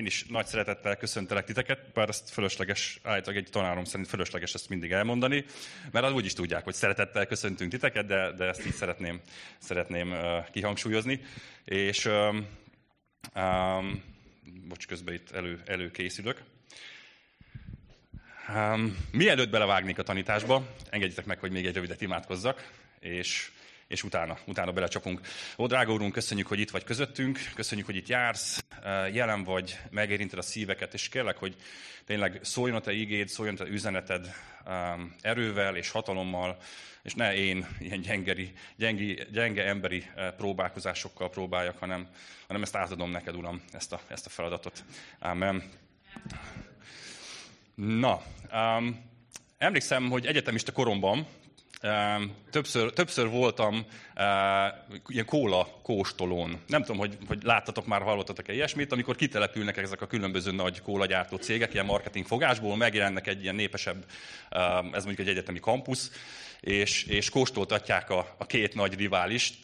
Én is nagy szeretettel köszöntelek titeket, bár ezt fölösleges, állítólag egy tanárom szerint fölösleges ezt mindig elmondani, mert az úgy is tudják, hogy szeretettel köszöntünk titeket, de, de ezt így szeretném, szeretném uh, kihangsúlyozni. És um, um, bocs, közben itt elő, előkészülök. Um, mielőtt belevágnék a tanításba, engedjétek meg, hogy még egy rövidet imádkozzak, és és utána, utána belecsapunk. Ó, drága úrunk, köszönjük, hogy itt vagy közöttünk, köszönjük, hogy itt jársz, jelen vagy, megérinted a szíveket, és kérlek, hogy tényleg szóljon a te igéd, szóljon a te üzeneted erővel és hatalommal, és ne én ilyen gyengeri, gyengi, gyenge emberi próbálkozásokkal próbáljak, hanem, hanem ezt átadom neked, Uram, ezt a, ezt a feladatot. Amen. Na, um, emlékszem, hogy egyetemista koromban Többször, többször voltam uh, ilyen kóla kóstolón. Nem tudom, hogy, hogy láttatok már, hallottatok-e ilyesmit, amikor kitelepülnek ezek a különböző nagy kólagyártó cégek, ilyen marketing fogásból, megjelennek egy ilyen népesebb, uh, ez mondjuk egy egyetemi kampusz, és, és kóstoltatják a, a két nagy riválist.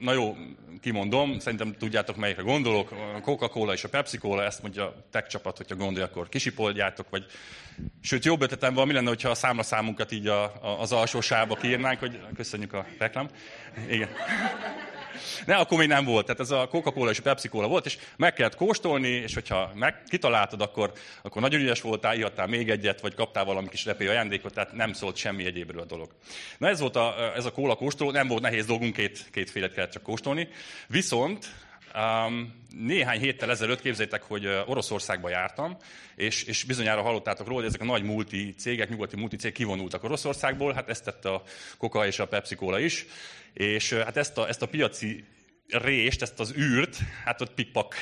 Na jó, kimondom, szerintem tudjátok, melyikre gondolok, a Coca-Cola és a Pepsi-Cola, ezt mondja a tech csapat, hogyha gondolja, akkor kisipoldjátok, vagy sőt, jobb ötletem van, mi lenne, hogyha a számlaszámunkat így a, a, az alsó sávba kiírnánk, hogy köszönjük a reklám. Igen. Ne, akkor még nem volt. Tehát ez a Coca-Cola és a Pepsi-Cola volt, és meg kellett kóstolni, és hogyha meg kitaláltad, akkor, akkor nagyon ügyes voltál, ihattál még egyet, vagy kaptál valami kis repé ajándékot, tehát nem szólt semmi egyébről a dolog. Na ez volt a, ez a kóla kóstoló, nem volt nehéz dolgunk, két, két félet kellett csak kóstolni. Viszont Um, néhány héttel ezelőtt képzeljétek, hogy Oroszországba jártam, és, és bizonyára hallottátok róla, hogy ezek a nagy multi cégek, nyugati multi cégek kivonultak Oroszországból, hát ezt tette a Coca és a Pepsi Cola is, és hát ezt a, ezt a piaci rést, ezt az űrt, hát ott pikpak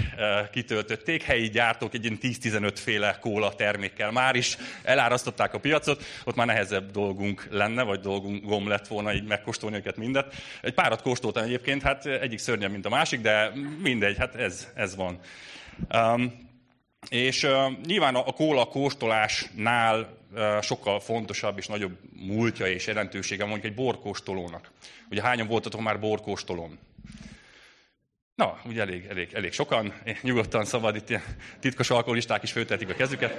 kitöltötték, helyi gyártók egy ilyen 10-15 féle kóla termékkel már is elárasztották a piacot, ott már nehezebb dolgunk lenne, vagy dolgunk lett volna így megkóstolni őket mindet. Egy párat kóstoltam egyébként, hát egyik szörnyebb, mint a másik, de mindegy, hát ez, ez van. Um, és uh, nyilván a, a kóla kóstolásnál sokkal fontosabb és nagyobb múltja és jelentősége mondjuk egy borkóstolónak. Ugye hányan voltatok már borkóstolón? Na, ugye elég, elég, elég sokan, nyugodtan szabad, itt titkos alkoholisták is főtetik a kezüket.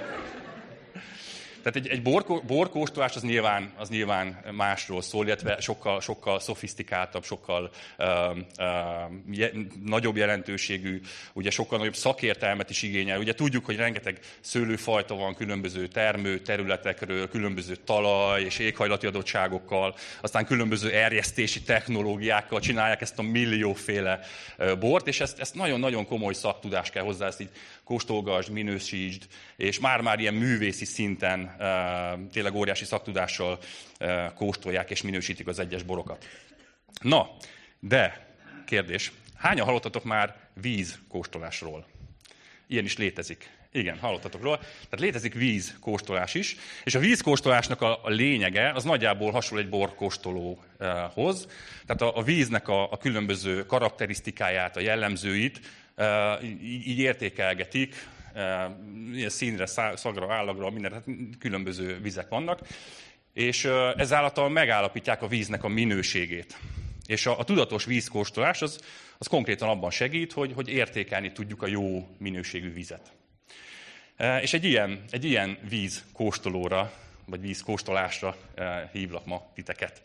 Tehát egy, egy bor, borkóstolás az nyilván, az nyilván másról szól, illetve sokkal, sokkal szofisztikáltabb, sokkal uh, uh, je, nagyobb jelentőségű, ugye sokkal nagyobb szakértelmet is igényel. Ugye tudjuk, hogy rengeteg szőlőfajta van különböző termő területekről, különböző talaj és éghajlati adottságokkal, aztán különböző erjesztési technológiákkal csinálják ezt a millióféle bort, és ezt, ezt nagyon-nagyon komoly szaktudás kell hozzá, ezt így kóstolgasd, minősítsd, és már-már ilyen művészi szinten tényleg óriási szaktudással kóstolják és minősítik az egyes borokat. Na, de kérdés, hányan hallottatok már vízkóstolásról? Ilyen is létezik. Igen, hallottatok róla. Tehát létezik vízkóstolás is, és a vízkóstolásnak a, lényege az nagyjából hasonló egy borkóstolóhoz. Tehát a, víznek a, a különböző karakterisztikáját, a jellemzőit így, értékelgetik, színre, szagra, állagra, minden, hát különböző vizek vannak, és ezáltal megállapítják a víznek a minőségét. És a, a tudatos vízkóstolás az, az konkrétan abban segít, hogy, hogy értékelni tudjuk a jó minőségű vizet. És egy ilyen, egy ilyen vízkóstolóra, vagy vízkóstolásra hívlak ma titeket.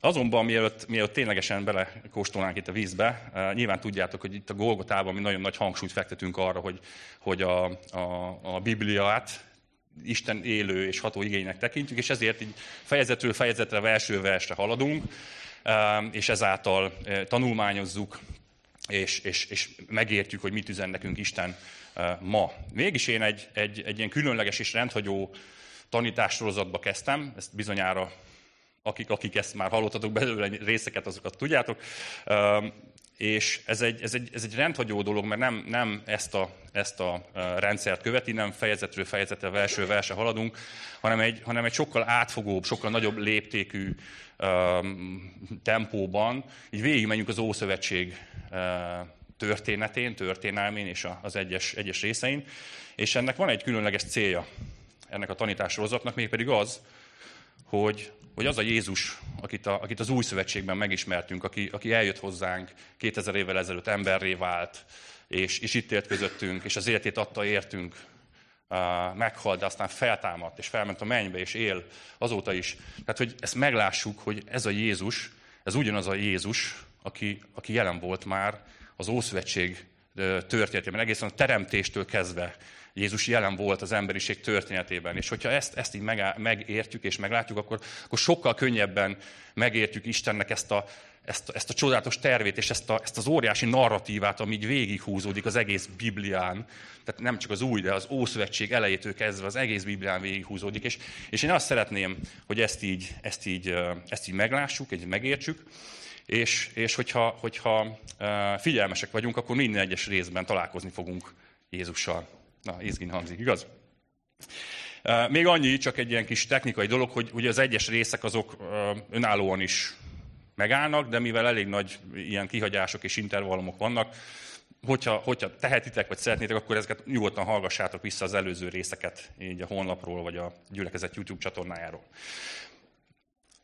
Azonban, mielőtt, mielőtt ténylegesen belekóstolnánk itt a vízbe, uh, nyilván tudjátok, hogy itt a Golgotában mi nagyon nagy hangsúlyt fektetünk arra, hogy, hogy a, a, a Bibliát Isten élő és ható igénynek tekintjük, és ezért így fejezetről fejezetre, versről versre haladunk, uh, és ezáltal uh, tanulmányozzuk, és, és, és megértjük, hogy mit üzen nekünk Isten ma. Mégis én egy, egy, egy ilyen különleges és rendhagyó tanítássorozatba kezdtem, ezt bizonyára akik, akik ezt már hallottatok belőle részeket, azokat tudjátok. És ez egy, ez egy, ez egy rendhagyó dolog, mert nem, nem ezt, a, ezt a rendszert követi, nem fejezetről fejezetre, verső verse haladunk, hanem egy, hanem egy sokkal átfogóbb, sokkal nagyobb léptékű um, tempóban. Így végigmenjünk az Ószövetség uh, történetén, történelmén és az egyes, egyes részein. És ennek van egy különleges célja, ennek a tanítássorozatnak, mégpedig az, hogy hogy az a Jézus, akit, a, akit az új szövetségben megismertünk, aki, aki eljött hozzánk 2000 évvel ezelőtt, emberré vált, és, és itt élt közöttünk, és az életét adta értünk, meghalt, de aztán feltámadt, és felment a mennybe, és él azóta is. Tehát, hogy ezt meglássuk, hogy ez a Jézus, ez ugyanaz a Jézus, aki, aki jelen volt már az Ószövetség történetében, egészen a teremtéstől kezdve Jézus jelen volt az emberiség történetében. És hogyha ezt, ezt így megértjük és meglátjuk, akkor, akkor sokkal könnyebben megértjük Istennek ezt a, ezt, ezt a csodálatos tervét, és ezt, a, ezt az óriási narratívát, ami így végighúzódik az egész Biblián. Tehát nem csak az új, de az Ószövetség elejétől kezdve az egész Biblián végighúzódik. És, és én azt szeretném, hogy ezt így, ezt így, ezt így meglássuk, így megértsük, és, és hogyha, hogyha figyelmesek vagyunk, akkor minden egyes részben találkozni fogunk Jézussal. Na, izgin hangzik, igaz? Még annyi, csak egy ilyen kis technikai dolog, hogy ugye az egyes részek azok önállóan is megállnak, de mivel elég nagy ilyen kihagyások és intervallumok vannak, hogyha, hogyha tehetitek, vagy szeretnétek, akkor ezeket nyugodtan hallgassátok vissza az előző részeket, így a honlapról, vagy a gyülekezet YouTube csatornájáról.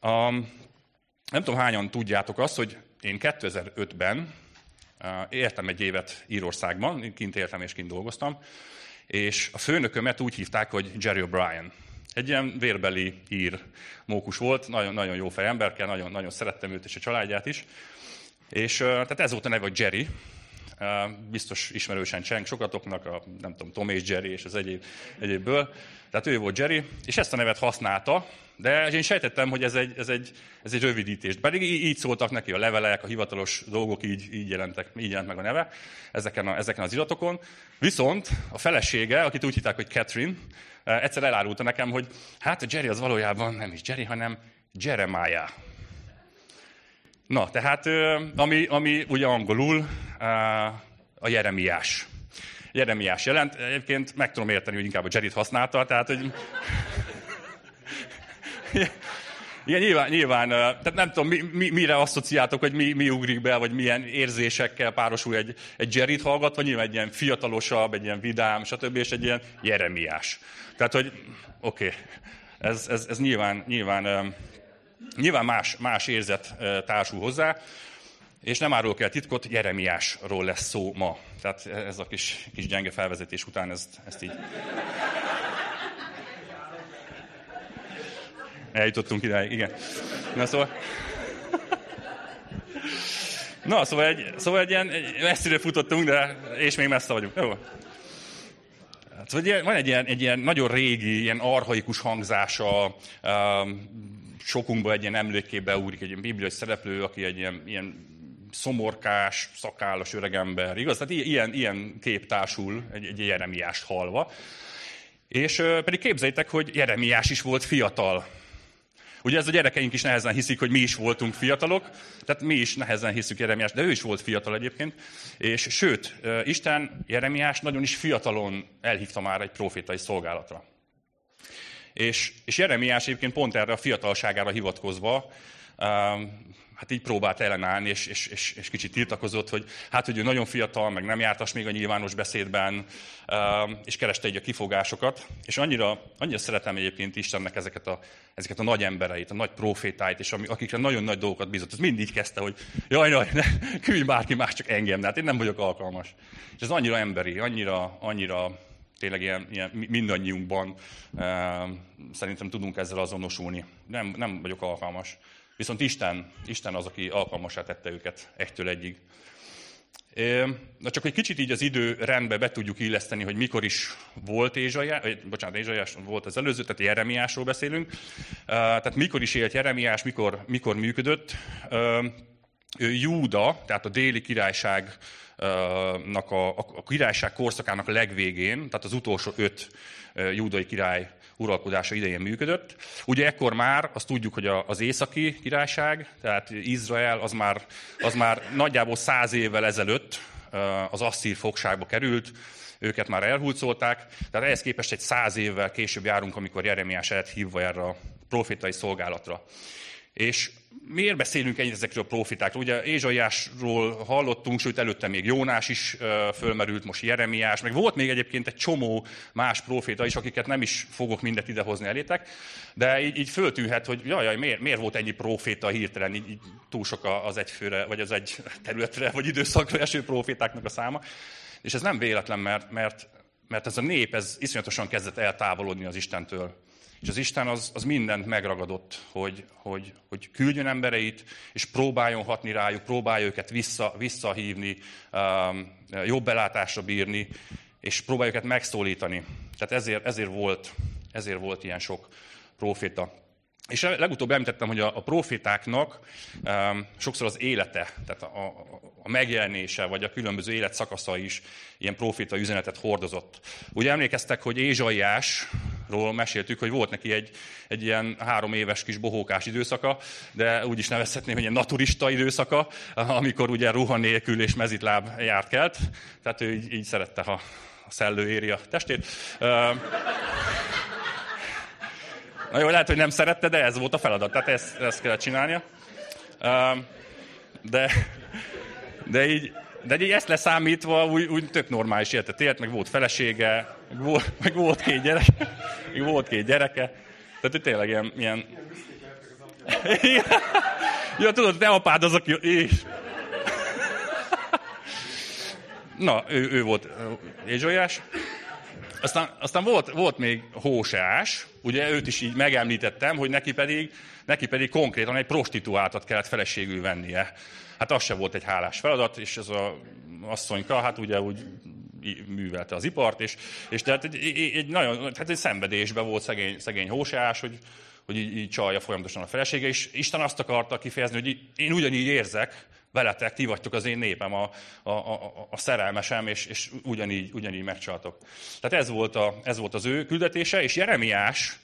Um, nem tudom, hányan tudjátok azt, hogy én 2005-ben uh, éltem egy évet Írországban, kint éltem és kint dolgoztam, és a főnökömet úgy hívták, hogy Jerry O'Brien. Egy ilyen vérbeli ír mókus volt, nagyon, nagyon jó fejemberkel, nagyon, nagyon szerettem őt és a családját is. És tehát ez volt a neve, hogy Jerry. Biztos ismerősen cseng sokatoknak, a, nem tudom, Tom és Jerry és az egyéb, egyébből. Tehát ő volt Jerry, és ezt a nevet használta, de én sejtettem, hogy ez egy, ez egy, ez egy rövidítés. Pedig így szóltak neki a levelek, a hivatalos dolgok, így, így, jelentek, így jelent meg a neve ezeken, a, ezeken az iratokon. Viszont a felesége, akit úgy hitták, hogy Catherine, egyszer elárulta nekem, hogy hát a Jerry az valójában nem is Jerry, hanem Jeremiah. Na, tehát ami, ami ugye angolul a Jeremiás. Jeremiás jelent. Egyébként meg tudom érteni, hogy inkább a Jerryt használta, tehát hogy... Igen, nyilván, nyilván, tehát nem tudom, mi, mi, mire asszociáltok, hogy mi, mi ugrik be, vagy milyen érzésekkel párosul egy, egy Jerryt hallgatva, nyilván egy ilyen fiatalosabb, egy ilyen vidám, stb., és egy ilyen Jeremiás. Tehát, hogy oké, okay, ez, ez, ez nyilván, nyilván, nyilván más, más érzet társul hozzá, és nem árulok el titkot, Jeremiásról lesz szó ma. Tehát ez a kis, kis gyenge felvezetés után ezt, ezt így... Eljutottunk idáig, igen. Na szóval... Na, szóval egy, szóval egy ilyen egy messzire futottunk, de és még messze vagyunk. Jó. Hát, szóval van egy ilyen, egy ilyen nagyon régi, ilyen arhaikus hangzása, sokunkban egy ilyen emlékkébe úrik egy ilyen bibliai szereplő, aki egy ilyen, ilyen szomorkás, szakállas öregember, igaz? Tehát ilyen, ilyen kép társul egy, egy Jeremiást halva. És pedig képzeljétek, hogy Jeremiás is volt fiatal. Ugye ez a gyerekeink is nehezen hiszik, hogy mi is voltunk fiatalok, tehát mi is nehezen hiszük Jeremiás, de ő is volt fiatal egyébként. És sőt, Isten Jeremiás nagyon is fiatalon elhívta már egy profétai szolgálatra. És, és Jeremiás egyébként pont erre a fiatalságára hivatkozva hát így próbált ellenállni, és, és, és, és kicsit tiltakozott, hogy hát, hogy ő nagyon fiatal, meg nem jártas még a nyilvános beszédben, um, és kereste így a kifogásokat. És annyira, annyira szeretem egyébként Istennek ezeket a, ezeket a nagy embereit, a nagy profétáit, és akikre nagyon nagy dolgokat bízott. Ez mindig kezdte, hogy jaj, jaj, ne, küldj bárki más, csak engem, de hát én nem vagyok alkalmas. És ez annyira emberi, annyira, annyira tényleg ilyen, ilyen mindannyiunkban um, szerintem tudunk ezzel azonosulni. Nem, nem vagyok alkalmas. Viszont Isten, Isten az, aki alkalmasá tette őket egytől egyig. Na csak egy kicsit így az idő rendbe be tudjuk illeszteni, hogy mikor is volt Ézsajás, bocsánat, Ézsajás volt az előző, tehát Jeremiásról beszélünk. Tehát mikor is élt Jeremiás, mikor, mikor működött. Júda, tehát a déli királyságnak a, a királyság korszakának legvégén, tehát az utolsó öt júdai király uralkodása idején működött. Ugye ekkor már azt tudjuk, hogy az északi királyság, tehát Izrael, az már, az már nagyjából száz évvel ezelőtt az asszír fogságba került, őket már elhulcolták, tehát ehhez képest egy száz évvel később járunk, amikor Jeremiás lett hívva erre a profétai szolgálatra. És miért beszélünk ennyit ezekről a profitákról? Ugye Ézsaiásról hallottunk, sőt előtte még Jónás is fölmerült, most Jeremiás, meg volt még egyébként egy csomó más proféta is, akiket nem is fogok mindet idehozni elétek, de így, így föltűnhet, hogy jaj, jaj miért, miért volt ennyi proféta hirtelen, így, így túl sok az egyfőre, vagy az egy területre, vagy időszakra eső profétáknak a száma. És ez nem véletlen, mert, mert, mert ez a nép, ez iszonyatosan kezdett eltávolodni az Istentől. És az Isten az, az mindent megragadott, hogy, hogy, hogy küldjön embereit, és próbáljon hatni rájuk, próbálja őket vissza, visszahívni, um, jobb belátásra bírni, és próbálja őket megszólítani. Tehát ezért, ezért, volt, ezért volt ilyen sok proféta. És legutóbb említettem, hogy a, a profétáknak um, sokszor az élete, tehát a, a, a megjelenése, vagy a különböző életszakasza is ilyen proféta üzenetet hordozott. Ugye emlékeztek, hogy Ézsaiásról meséltük, hogy volt neki egy, egy ilyen három éves kis bohókás időszaka, de úgy is nevezhetném, hogy egy naturista időszaka, amikor ugye ruha nélkül és mezitláb járt kelt. Tehát ő így, így szerette, ha a szellő éri a testét. Na jó, lehet, hogy nem szerette, de ez volt a feladat, tehát ezt, ezt kellett csinálnia. De, de így, de így ezt leszámítva úgy, úgy tök normális életet élt, meg volt felesége, meg volt, meg volt két gyereke, meg volt két gyereke. Tehát hogy tényleg ilyen... ilyen... ja, tudod, te apád az, aki... És... Na, ő, ő volt Ézsolyás. Aztán, aztán volt, volt még Hóseás, ugye őt is így megemlítettem, hogy neki pedig, neki pedig konkrétan egy prostituáltat kellett feleségül vennie. Hát az se volt egy hálás feladat, és ez a asszonyka, hát ugye úgy művelte az ipart, és, és tehát egy, egy, nagyon, hát egy szenvedésben volt szegény, szegény Hóseás, hogy, hogy így, így csalja folyamatosan a felesége, és Isten azt akarta kifejezni, hogy én ugyanígy érzek, veletek, ti vagytok az én népem, a, a, a, a szerelmesem, és, és ugyanígy, ugyanígy megcsaltok. Tehát ez volt, a, ez volt az ő küldetése, és Jeremiás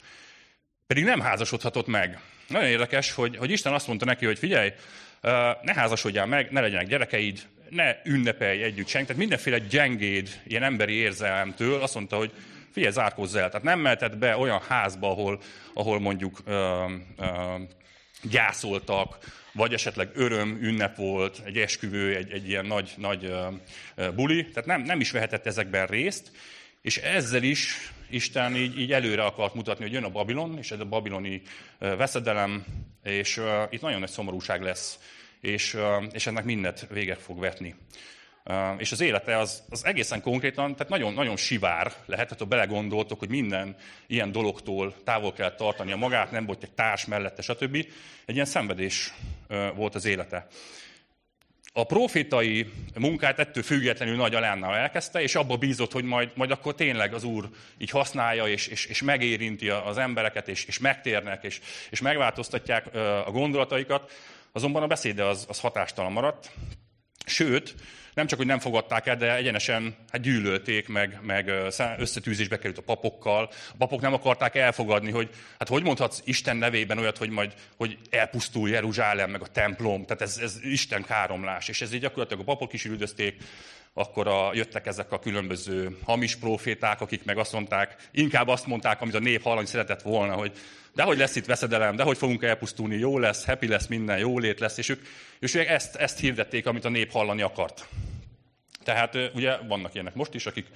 pedig nem házasodhatott meg. Nagyon érdekes, hogy, hogy Isten azt mondta neki, hogy figyelj, ne házasodjál meg, ne legyenek gyerekeid, ne ünnepelj együtt senki. Tehát mindenféle gyengéd, ilyen emberi érzelemtől azt mondta, hogy figyelj, zárkózz el. Tehát nem mehetett be olyan házba, ahol, ahol mondjuk ö, ö, gyászoltak, vagy esetleg öröm, ünnep volt, egy esküvő, egy, egy ilyen nagy, nagy uh, buli, tehát nem, nem is vehetett ezekben részt, és ezzel is Isten így, így előre akart mutatni, hogy jön a Babilon, és ez a babiloni uh, veszedelem, és uh, itt nagyon nagy szomorúság lesz, és, uh, és ennek mindent véget fog vetni. És az élete az, az egészen konkrétan, tehát nagyon, nagyon sivár lehet, tehát ha belegondoltok, hogy minden ilyen dologtól távol kell tartani a magát, nem volt egy társ mellette, stb. Egy ilyen szenvedés volt az élete. A profétai munkát ettől függetlenül nagy alánnal elkezdte, és abba bízott, hogy majd, majd akkor tényleg az Úr így használja, és, és, és megérinti az embereket, és, és megtérnek, és, és megváltoztatják a gondolataikat. Azonban a beszéde az, az hatástalan maradt, Sőt, nem csak, hogy nem fogadták el, de egyenesen hát gyűlölték, meg, meg összetűzésbe került a papokkal. A papok nem akarták elfogadni, hogy hát hogy mondhatsz Isten nevében olyat, hogy majd hogy elpusztul Jeruzsálem, meg a templom, tehát ez, ez Isten káromlás. És ez így gyakorlatilag a papok is üldözték, akkor a, jöttek ezek a különböző hamis proféták, akik meg azt mondták, inkább azt mondták, amit a nép hallani szeretett volna, hogy de hogy lesz itt veszedelem, de hogy fogunk elpusztulni, jó lesz, happy lesz minden, jólét lesz, és ők, és ők ezt, ezt hirdették, amit a nép hallani akart. Tehát ugye vannak ilyenek most is, akik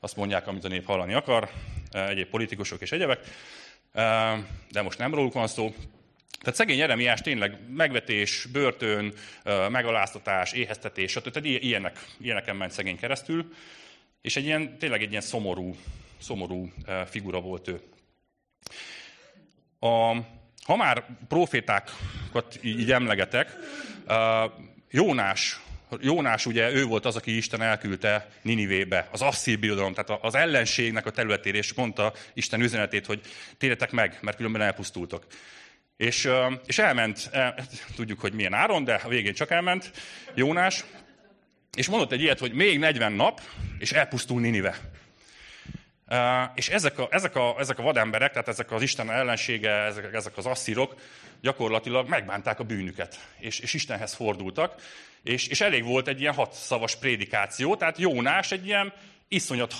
azt mondják, amit a nép hallani akar, egyéb politikusok és egyebek, de most nem róluk van szó. Tehát szegény Jeremiás tényleg megvetés, börtön, megaláztatás, éheztetés, stb. Tehát ilyenek, ilyeneken ment szegény keresztül, és egy ilyen, tényleg egy ilyen szomorú, szomorú figura volt ő. A, ha már profétákat így emlegetek, Jónás, Jónás ugye ő volt az, aki Isten elküldte Ninivébe, az asszír birodalom, tehát az ellenségnek a területére, és mondta Isten üzenetét, hogy térjetek meg, mert különben elpusztultok. És, és elment, el, tudjuk, hogy milyen áron, de a végén csak elment Jónás, és mondott egy ilyet, hogy még 40 nap, és elpusztul Ninive. És ezek a, ezek, a, ezek a vademberek, tehát ezek az Isten ellensége, ezek, ezek az asszírok gyakorlatilag megbánták a bűnüket, és, és Istenhez fordultak, és, és elég volt egy ilyen hat szavas prédikáció, tehát Jónás egy ilyen iszonyat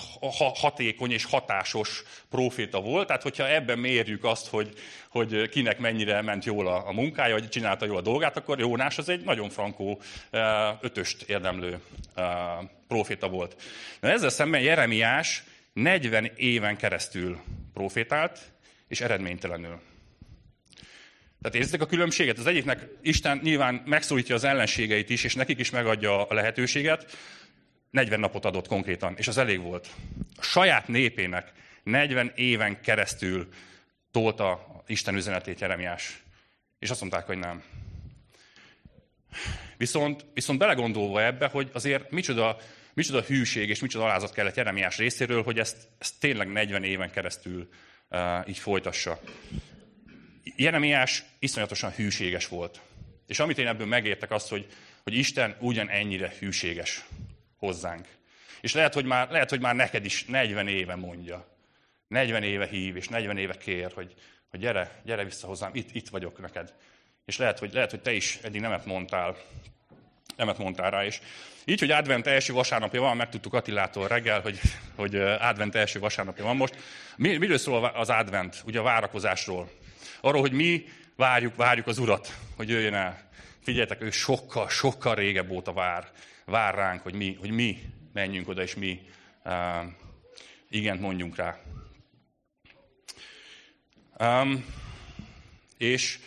hatékony és hatásos proféta volt. Tehát, hogyha ebben mérjük azt, hogy, hogy kinek mennyire ment jól a, a munkája, vagy csinálta jól a dolgát, akkor Jónás az egy nagyon frankó ötöst érdemlő proféta volt. De ezzel szemben Jeremiás 40 éven keresztül profétált, és eredménytelenül. Tehát érzitek a különbséget? Az egyiknek Isten nyilván megszólítja az ellenségeit is, és nekik is megadja a lehetőséget. 40 napot adott konkrétan, és az elég volt. A saját népének 40 éven keresztül tolta Isten üzenetét Jeremiás. És azt mondták, hogy nem. Viszont, viszont belegondolva ebbe, hogy azért micsoda, micsoda hűség és micsoda alázat kellett Jeremiás részéről, hogy ezt, ezt tényleg 40 éven keresztül uh, így folytassa. Jeremiás iszonyatosan hűséges volt. És amit én ebből megértek azt, hogy, hogy Isten ugyan ennyire hűséges hozzánk. És lehet hogy, már, lehet, hogy már neked is 40 éve mondja. 40 éve hív, és 40 éve kér, hogy, hogy gyere, gyere vissza hozzám, itt, itt vagyok neked. És lehet hogy, lehet, hogy te is eddig nemet mondtál, nemet mondtál rá. És így, hogy advent első vasárnapja van, megtudtuk Attilától reggel, hogy, hogy advent első vasárnapja van most. Mi, miről szól az advent? Ugye a várakozásról. Arról, hogy mi várjuk, várjuk az Urat, hogy jöjjön el. Figyeljetek, ő sokkal, sokkal régebb óta vár. Vár ránk, hogy mi, hogy mi menjünk oda, és mi uh, igent mondjunk rá. Um, és,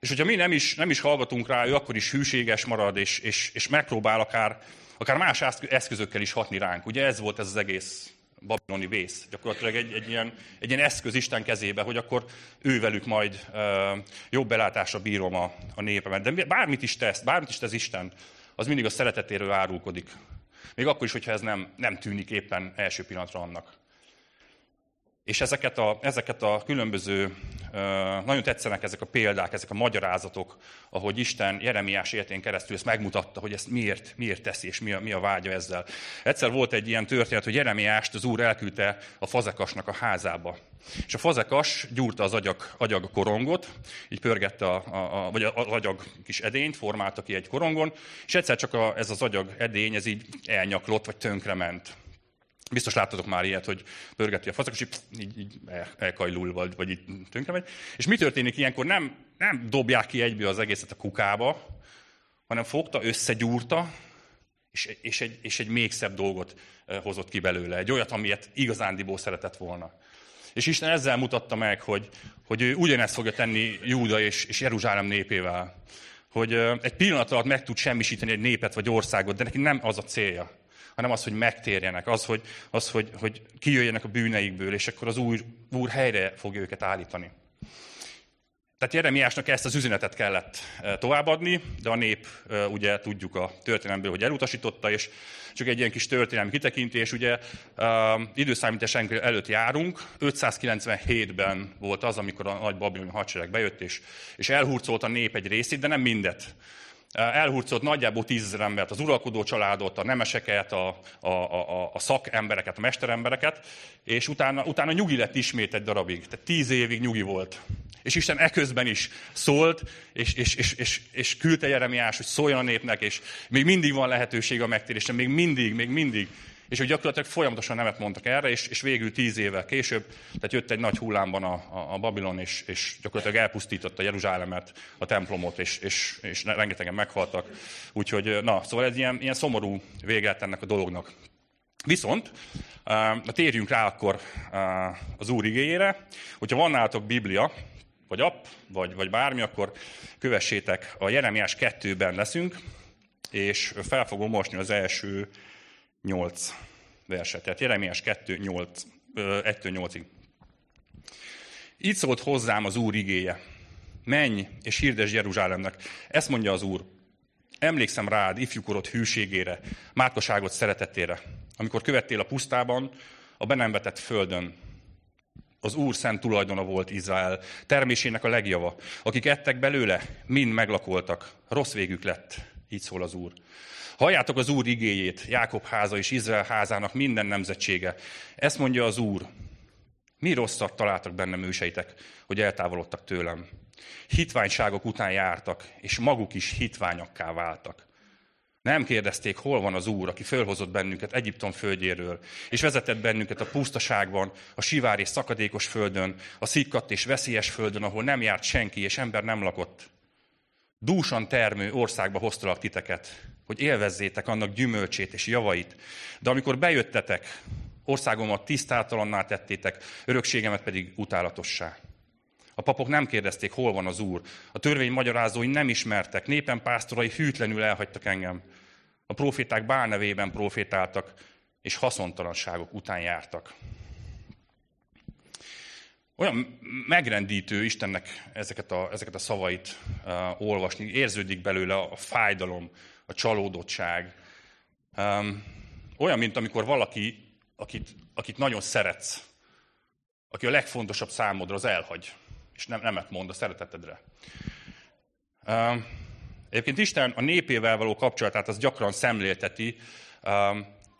és hogyha mi nem is, nem is hallgatunk rá, ő akkor is hűséges marad, és, és, és megpróbál akár, akár más eszközökkel is hatni ránk. Ugye ez volt ez az egész babiloni vész. Gyakorlatilag egy, egy, ilyen, egy ilyen eszköz Isten kezébe, hogy akkor ő velük majd uh, jobb belátásra bírom a, a népemet. De bármit is tesz, bármit is tesz Isten, az mindig a szeretetéről árulkodik. Még akkor is, hogyha ez nem, nem tűnik éppen első pillanatra annak. És ezeket a, ezeket a különböző, nagyon tetszenek ezek a példák, ezek a magyarázatok, ahogy Isten Jeremiás életén keresztül ezt megmutatta, hogy ezt miért, miért teszi, és mi a, mi a vágya ezzel. Egyszer volt egy ilyen történet, hogy Jeremiást az úr elküldte a fazekasnak a házába. És a fazekas gyúrta az agyag, agyag korongot, így pörgette a, a, a, vagy az agyag kis edényt, formálta ki egy korongon, és egyszer csak a, ez az agyag edény, ez így elnyaklott, vagy tönkrement. Biztos láttatok már ilyet, hogy pörgeti a fazak, és így, így elkajlul, vagy, vagy így tönkre megy. És mi történik ilyenkor? Nem, nem dobják ki egyből az egészet a kukába, hanem fogta, összegyúrta, és, és, egy, és egy még szebb dolgot eh, hozott ki belőle. Egy olyat, amilyet igazándiból szeretett volna. És Isten ezzel mutatta meg, hogy, hogy ő ugyanezt fogja tenni Júda és, és Jeruzsálem népével. Hogy eh, egy pillanat alatt meg tud semmisíteni egy népet vagy országot, de neki nem az a célja hanem az, hogy megtérjenek, az, hogy, az, hogy, hogy kijöjjenek a bűneikből, és akkor az Úr, Úr helyre fogja őket állítani. Tehát Jeremiásnak ezt az üzenetet kellett e, továbbadni, de a nép, e, ugye tudjuk a történelemből, hogy elutasította, és csak egy ilyen kis történelmi kitekintés, ugye uh, időszámítás előtt járunk, 597-ben volt az, amikor a nagy babiloni hadsereg bejött, és, és elhurcolt a nép egy részét, de nem mindet elhurcolt nagyjából tízezer embert, az uralkodó családot, a nemeseket, a, a, a, a szakembereket, a mesterembereket, és utána, utána nyugi lett ismét egy darabig. Tehát tíz évig nyugi volt. És Isten eközben is szólt, és, és, és, és, és küldte Jeremiás, hogy szóljon a népnek, és még mindig van lehetőség a megtérésre, még mindig, még mindig és hogy gyakorlatilag folyamatosan nemet mondtak erre, és, és végül tíz évvel később, tehát jött egy nagy hullámban a, a, a Babilon, és, és gyakorlatilag elpusztította Jeruzsálemet, a templomot, és, és, és rengetegen meghaltak. Úgyhogy, na, szóval ez ilyen, ilyen szomorú véget ennek a dolognak. Viszont, uh, térjünk rá akkor az Úr igényére, hogyha van nálatok Biblia, vagy app, vagy, vagy bármi, akkor kövessétek, a Jeremiás 2-ben leszünk, és fel fogom mosni az első 8 verset. Tehát Jeremiás 2, 8, 1-8-ig. Így szólt hozzám az Úr igéje. Menj és hirdes Jeruzsálemnek. Ezt mondja az Úr. Emlékszem rád ifjúkorod hűségére, márkaságot szeretetére, amikor követtél a pusztában, a be földön. Az Úr szent tulajdona volt Izrael, termésének a legjava. Akik ettek belőle, mind meglakoltak. Rossz végük lett, így szól az Úr. Halljátok az Úr igéjét, Jákob háza és Izrael házának minden nemzetsége. Ezt mondja az Úr. Mi rosszat találtak bennem őseitek, hogy eltávolodtak tőlem? Hitványságok után jártak, és maguk is hitványokká váltak. Nem kérdezték, hol van az Úr, aki fölhozott bennünket Egyiptom földjéről, és vezetett bennünket a pusztaságban, a sivár és szakadékos földön, a szikkadt és veszélyes földön, ahol nem járt senki, és ember nem lakott. Dúsan termő országba hoztalak titeket, hogy élvezzétek annak gyümölcsét és javait. De amikor bejöttetek, országomat tisztátalanná tettétek, örökségemet pedig utálatossá. A papok nem kérdezték, hol van az Úr. A törvény magyarázói nem ismertek. Népen pásztorai hűtlenül elhagytak engem. A proféták bál nevében profétáltak, és haszontalanságok után jártak. Olyan megrendítő Istennek ezeket a, ezeket a szavait uh, olvasni. Érződik belőle a fájdalom, a csalódottság. Um, olyan, mint amikor valaki, akit, akit nagyon szeretsz, aki a legfontosabb számodra, az elhagy és nem, nemet mond a szeretetedre. Egyébként Isten a népével való kapcsolatát az gyakran szemlélteti,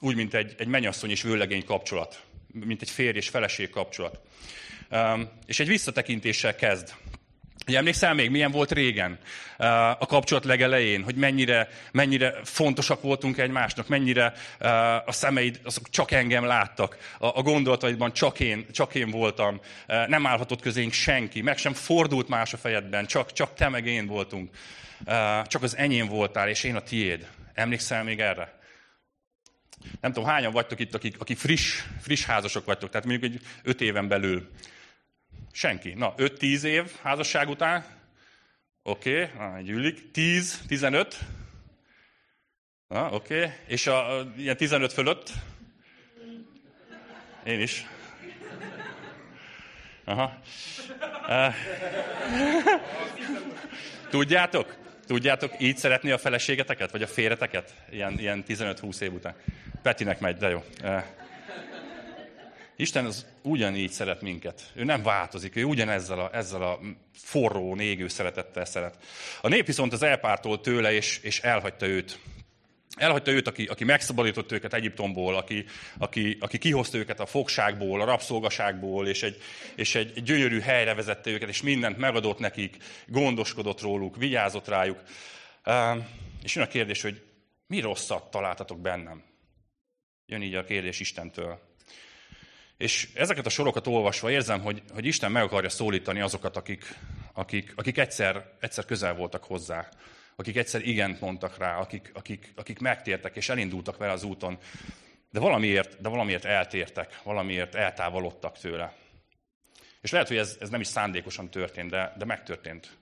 úgy, mint egy, egy mennyasszony és vőlegény kapcsolat, mint egy férj és feleség kapcsolat. És egy visszatekintéssel kezd. Ugye emlékszel még, milyen volt régen a kapcsolat legelején, hogy mennyire, mennyire fontosak voltunk egymásnak, mennyire a szemeid azok csak engem láttak, a gondolataidban csak én, csak én voltam, nem állhatott közénk senki, meg sem fordult más a fejedben, csak, csak te meg én voltunk. Csak az enyém voltál, és én a tiéd. Emlékszel még erre? Nem tudom, hányan vagytok itt, akik, akik friss, friss házasok vagytok, tehát mondjuk egy öt éven belül Senki. Na, 5-10 év házasság után. Oké, okay, gyűlik. 10, 15. Na, oké. Okay. És a, a, ilyen 15 fölött? Én is. Aha. Tudjátok? Tudjátok így szeretni a feleségeteket, vagy a féreteket? Ilyen, ilyen 15-20 év után. Petinek megy, de jó. Isten az ugyanígy szeret minket. Ő nem változik, ő ugyanezzel a, ezzel a forró, négő szeretettel szeret. A nép viszont az elpártolt tőle, és, és elhagyta őt. Elhagyta őt, aki, aki megszabadított őket Egyiptomból, aki, aki, aki kihozta őket a fogságból, a rabszolgaságból, és egy, és egy, gyönyörű helyre vezette őket, és mindent megadott nekik, gondoskodott róluk, vigyázott rájuk. És jön a kérdés, hogy mi rosszat találtatok bennem? Jön így a kérdés Istentől. És ezeket a sorokat olvasva érzem, hogy, hogy Isten meg akarja szólítani azokat, akik, akik, akik egyszer, egyszer közel voltak hozzá, akik egyszer igent mondtak rá, akik, akik, akik megtértek és elindultak vele az úton, de valamiért, de valamiért eltértek, valamiért eltávolodtak tőle. És lehet, hogy ez, ez nem is szándékosan történt, de, de megtörtént.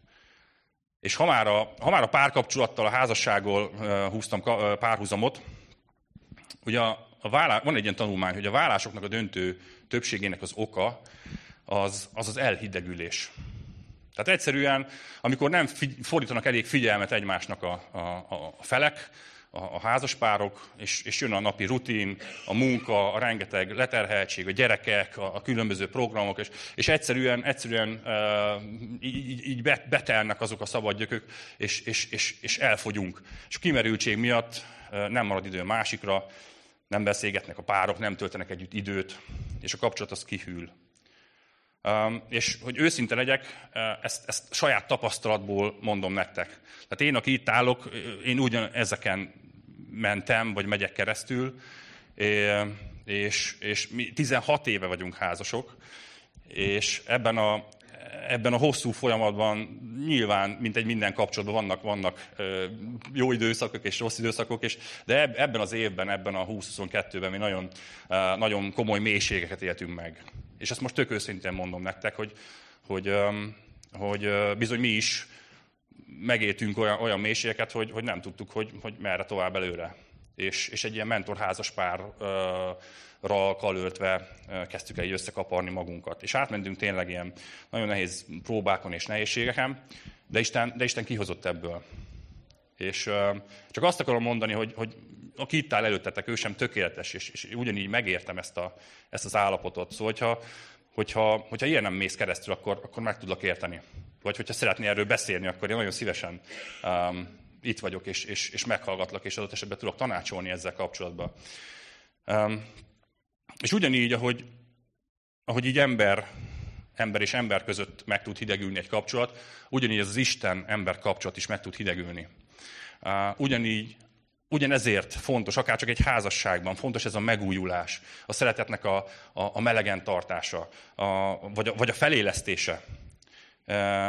És ha már, a, ha már a párkapcsolattal, a házassággal uh, húztam uh, párhuzamot, ugye a, a vállá, van egy ilyen tanulmány, hogy a vállásoknak a döntő többségének az oka az az, az elhidegülés. Tehát egyszerűen, amikor nem figy- fordítanak elég figyelmet egymásnak a, a, a felek, a, a házaspárok, és, és jön a napi rutin, a munka, a rengeteg leterheltség, a gyerekek, a, a különböző programok, és, és egyszerűen, egyszerűen uh, így, így betelnek azok a szabadgyökök, és, és, és, és elfogyunk. És kimerültség miatt nem marad idő másikra, nem beszélgetnek a párok, nem töltenek együtt időt, és a kapcsolat az kihűl. Um, és hogy őszinte legyek, ezt, ezt saját tapasztalatból mondom nektek. Tehát én, aki itt állok, én ugyan ezeken mentem, vagy megyek keresztül, és, és mi 16 éve vagyunk házasok, és ebben a, ebben a hosszú folyamatban nyilván, mint egy minden kapcsolatban vannak, vannak jó időszakok és rossz időszakok, és, de ebben az évben, ebben a 20-22-ben mi nagyon, nagyon komoly mélységeket éltünk meg. És ezt most tök őszintén mondom nektek, hogy, hogy, hogy bizony mi is megéltünk olyan, olyan mélységeket, hogy, hogy nem tudtuk, hogy, hogy merre tovább előre. És, és egy ilyen mentorházas pár ra kalöltve kezdtük el összekaparni magunkat. És átmentünk tényleg ilyen nagyon nehéz próbákon és nehézségeken, de Isten, de Isten kihozott ebből. És csak azt akarom mondani, hogy, hogy aki itt áll előttetek, ő sem tökéletes, és, és ugyanígy megértem ezt, a, ezt az állapotot. Szóval, hogyha, hogyha, hogyha ilyen nem mész keresztül, akkor, akkor meg tudlak érteni. Vagy hogyha szeretnél erről beszélni, akkor én nagyon szívesen um, itt vagyok, és, és, és meghallgatlak, és adott esetben tudok tanácsolni ezzel kapcsolatban. Um, és ugyanígy, ahogy, ahogy így ember, ember és ember között meg tud hidegülni egy kapcsolat, ugyanígy az Isten-ember kapcsolat is meg tud hidegülni. Ugyanígy Ugyanezért fontos, akár csak egy házasságban, fontos ez a megújulás, a szeretetnek a, a, a melegen tartása, a, vagy, a, vagy a felélesztése.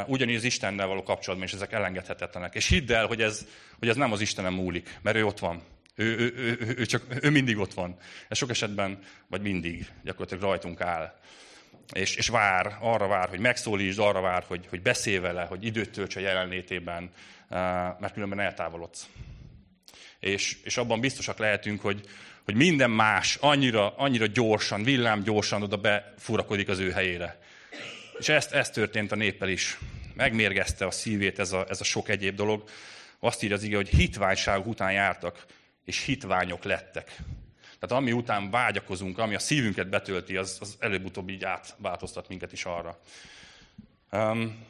Ugyanígy az Istennel való kapcsolatban is ezek elengedhetetlenek. És hidd el, hogy ez, hogy ez nem az Istenem múlik, mert ő ott van. Ő, ő, ő, ő, csak, ő mindig ott van. Ez sok esetben, vagy mindig gyakorlatilag rajtunk áll. És, és vár, arra vár, hogy megszólítsd, arra vár, hogy, hogy beszélj vele, hogy időt tölts a jelenlétében, mert különben eltávolodsz és, és abban biztosak lehetünk, hogy, hogy minden más annyira, annyira gyorsan, villám gyorsan oda befurakodik az ő helyére. És ezt, ez történt a néppel is. Megmérgezte a szívét ez a, ez a sok egyéb dolog. Azt írja az ige, hogy hitványság után jártak, és hitványok lettek. Tehát ami után vágyakozunk, ami a szívünket betölti, az, az előbb-utóbb így átváltoztat minket is arra. Um,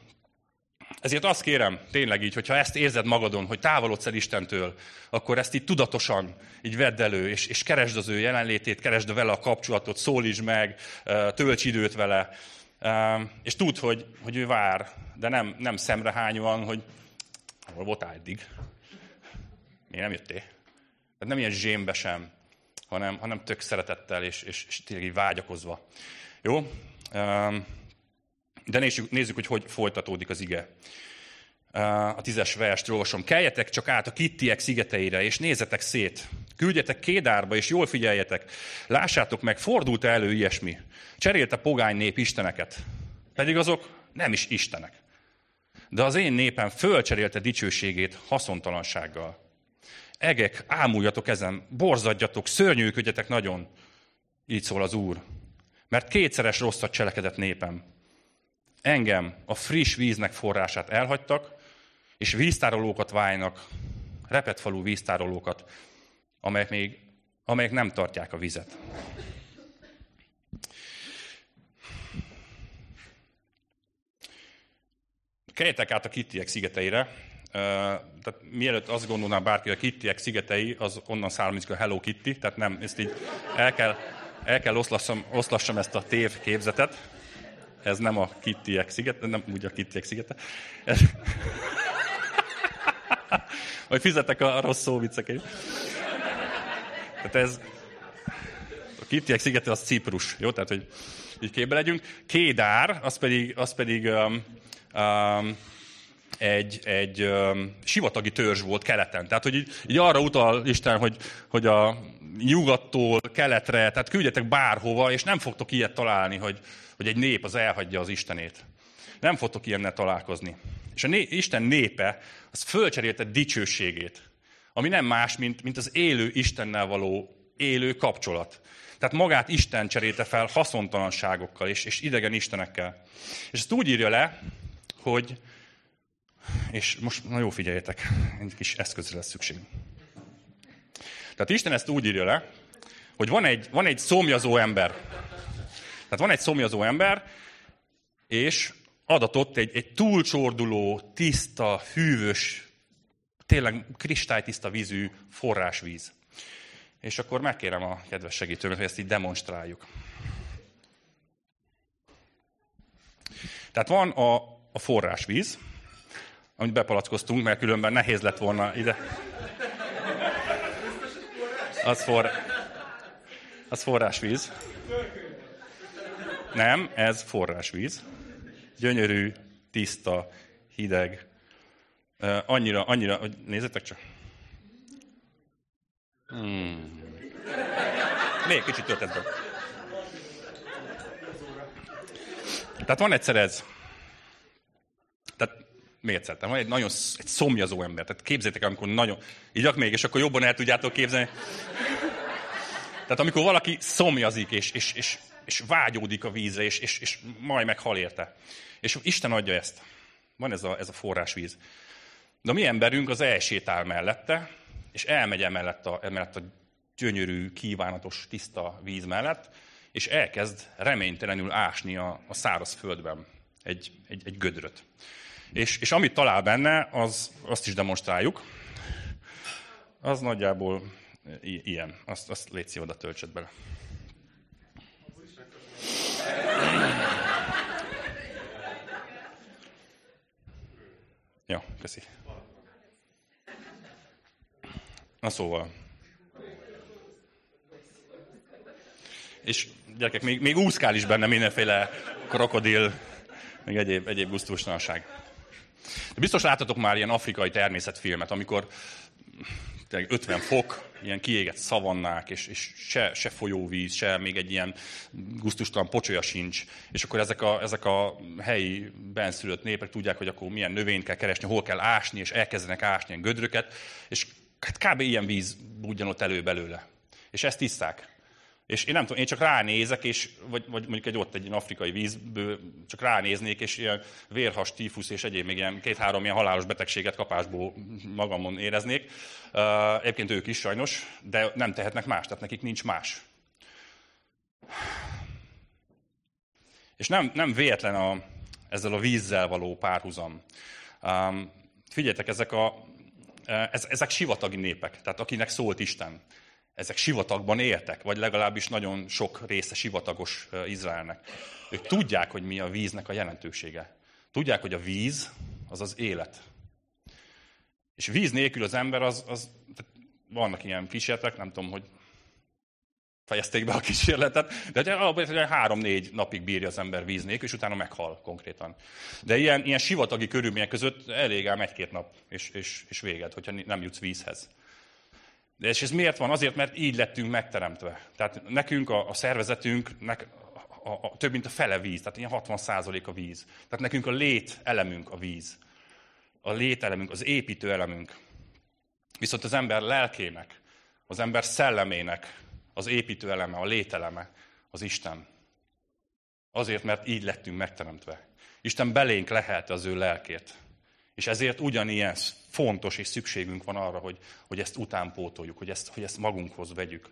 ezért azt kérem, tényleg így, hogyha ezt érzed magadon, hogy távolodsz el Istentől, akkor ezt így tudatosan így vedd elő, és, és keresd az ő jelenlétét, keresd vele a kapcsolatot, szólítsd meg, tölts időt vele, és tudd, hogy, hogy ő vár, de nem, nem szemrehányóan, hogy hol voltál eddig? Miért nem jöttél? Tehát nem ilyen zsémbe sem, hanem, hanem tök szeretettel, és, és, és tényleg így vágyakozva. Jó? De nézzük, nézzük, hogy hogy folytatódik az ige. A tízes verst olvasom. Keljetek csak át a Kittiek szigeteire, és nézzetek szét. Küldjetek Kédárba, és jól figyeljetek. Lássátok meg, fordult elő ilyesmi. Cserélte pogány nép isteneket. Pedig azok nem is istenek. De az én népem fölcserélte dicsőségét haszontalansággal. Egek, ámuljatok ezen, borzadjatok, szörnyűködjetek nagyon. Így szól az Úr. Mert kétszeres rosszat cselekedett népem engem, a friss víznek forrását elhagytak, és víztárolókat válnak, repetfalú víztárolókat, amelyek még amelyek nem tartják a vizet. Keljetek át a Kittiek szigeteire. Tehát mielőtt azt gondolná bárki, a Kittiek szigetei, az onnan származik a Hello Kitty, tehát nem, ezt így el kell, el kell oszlassam, oszlassam ezt a tév képzetet ez nem a Kittiek szigete, nem úgy a Kittiek szigete. Ez... Vagy fizetek a rossz szóviccekért. Tehát ez, a Kittiek szigete az Ciprus, jó? Tehát, hogy így képbe legyünk. Kédár, az pedig, az pedig um, um, egy, egy um, sivatagi törzs volt keleten. Tehát, hogy így, így arra utal Isten, hogy, hogy a nyugattól keletre, tehát küldjetek bárhova, és nem fogtok ilyet találni, hogy, hogy egy nép az elhagyja az Istenét. Nem fogtok ilyennel találkozni. És a né- Isten népe az fölcserélte dicsőségét, ami nem más, mint, mint az élő Istennel való élő kapcsolat. Tehát magát Isten cserélte fel haszontalanságokkal és, és idegen istenekkel. És ezt úgy írja le, hogy, és most nagyon jó figyeljetek, egy kis eszközre lesz szükség. Tehát Isten ezt úgy írja le, hogy van egy, van egy szomjazó ember, tehát van egy szomjazó ember, és adatott egy, egy túlcsorduló, tiszta, hűvös, tényleg kristálytiszta vízű forrásvíz. És akkor megkérem a kedves segítőmet, hogy ezt így demonstráljuk. Tehát van a, a forrásvíz, amit bepalackoztunk, mert különben nehéz lett volna ide. Az, for, az forrásvíz. Nem, ez forrásvíz. Gyönyörű, tiszta, hideg. Annyira, annyira, hogy nézzetek csak. Hmm. Még kicsit töltett. Tehát van egyszer ez. Tehát egyszer, tehát van egy nagyon egy szomjazó ember. Tehát képzétek, amikor nagyon... Így még, és akkor jobban el tudjátok képzelni. Tehát amikor valaki szomjazik, és, és, és és vágyódik a vízre, és, és, és majd meghal érte. És Isten adja ezt. Van ez a, ez a forrásvíz. De a mi emberünk az elsétál mellette, és elmegy emellett a, emellett a gyönyörű, kívánatos, tiszta víz mellett, és elkezd reménytelenül ásni a, a száraz földben egy, egy, egy gödröt. És, és amit talál benne, az, azt is demonstráljuk. Az nagyjából ilyen. Azt, azt légy oda töltsed bele. Jó, köszi. Na szóval. És gyerekek, még, még úszkál is benne mindenféle krokodil, meg egyéb, egyéb gusztustalanság. De biztos láttatok már ilyen afrikai természetfilmet, amikor 50 fok, ilyen kiégett szavannák, és, és se, se folyóvíz, se még egy ilyen guztustalan pocsolya sincs. És akkor ezek a, ezek a helyi benszülött népek tudják, hogy akkor milyen növényt kell keresni, hol kell ásni, és elkezdenek ásni ilyen gödröket, és hát kb. ilyen víz budjan ott elő belőle. És ezt tiszták. És én nem tudom, én csak ránézek, és, vagy, vagy mondjuk egy ott egy afrikai vízből csak ránéznék, és ilyen vérhas, tífusz és egyéb még ilyen két-három ilyen halálos betegséget kapásból magamon éreznék. Egyébként ők is sajnos, de nem tehetnek más, tehát nekik nincs más. És nem, nem véletlen a, ezzel a vízzel való párhuzam. Um, figyeljetek, ezek, a, ezek sivatagi népek, tehát akinek szólt Isten ezek sivatagban éltek, vagy legalábbis nagyon sok része sivatagos Izraelnek. Ők tudják, hogy mi a víznek a jelentősége. Tudják, hogy a víz az az élet. És víz nélkül az ember az, az vannak ilyen kísérletek, nem tudom, hogy fejezték be a kísérletet, de alapvetően három-négy napig bírja az ember víz nélkül, és utána meghal konkrétan. De ilyen, ilyen sivatagi körülmények között elég ám egy-két nap, és, és, és véged, hogyha nem jutsz vízhez. És ez miért van? Azért, mert így lettünk megteremtve. Tehát nekünk, a, a szervezetünknek a, a, több mint a fele víz, tehát ilyen 60 százalék a víz. Tehát nekünk a lét elemünk a víz. A lételemünk, az építő elemünk. Viszont az ember lelkének, az ember szellemének az építő eleme, a lételeme az Isten. Azért, mert így lettünk megteremtve. Isten belénk lehet az ő lelkét. És ezért ugyanilyen fontos és szükségünk van arra, hogy, hogy ezt utánpótoljuk, hogy ezt, hogy ezt magunkhoz vegyük.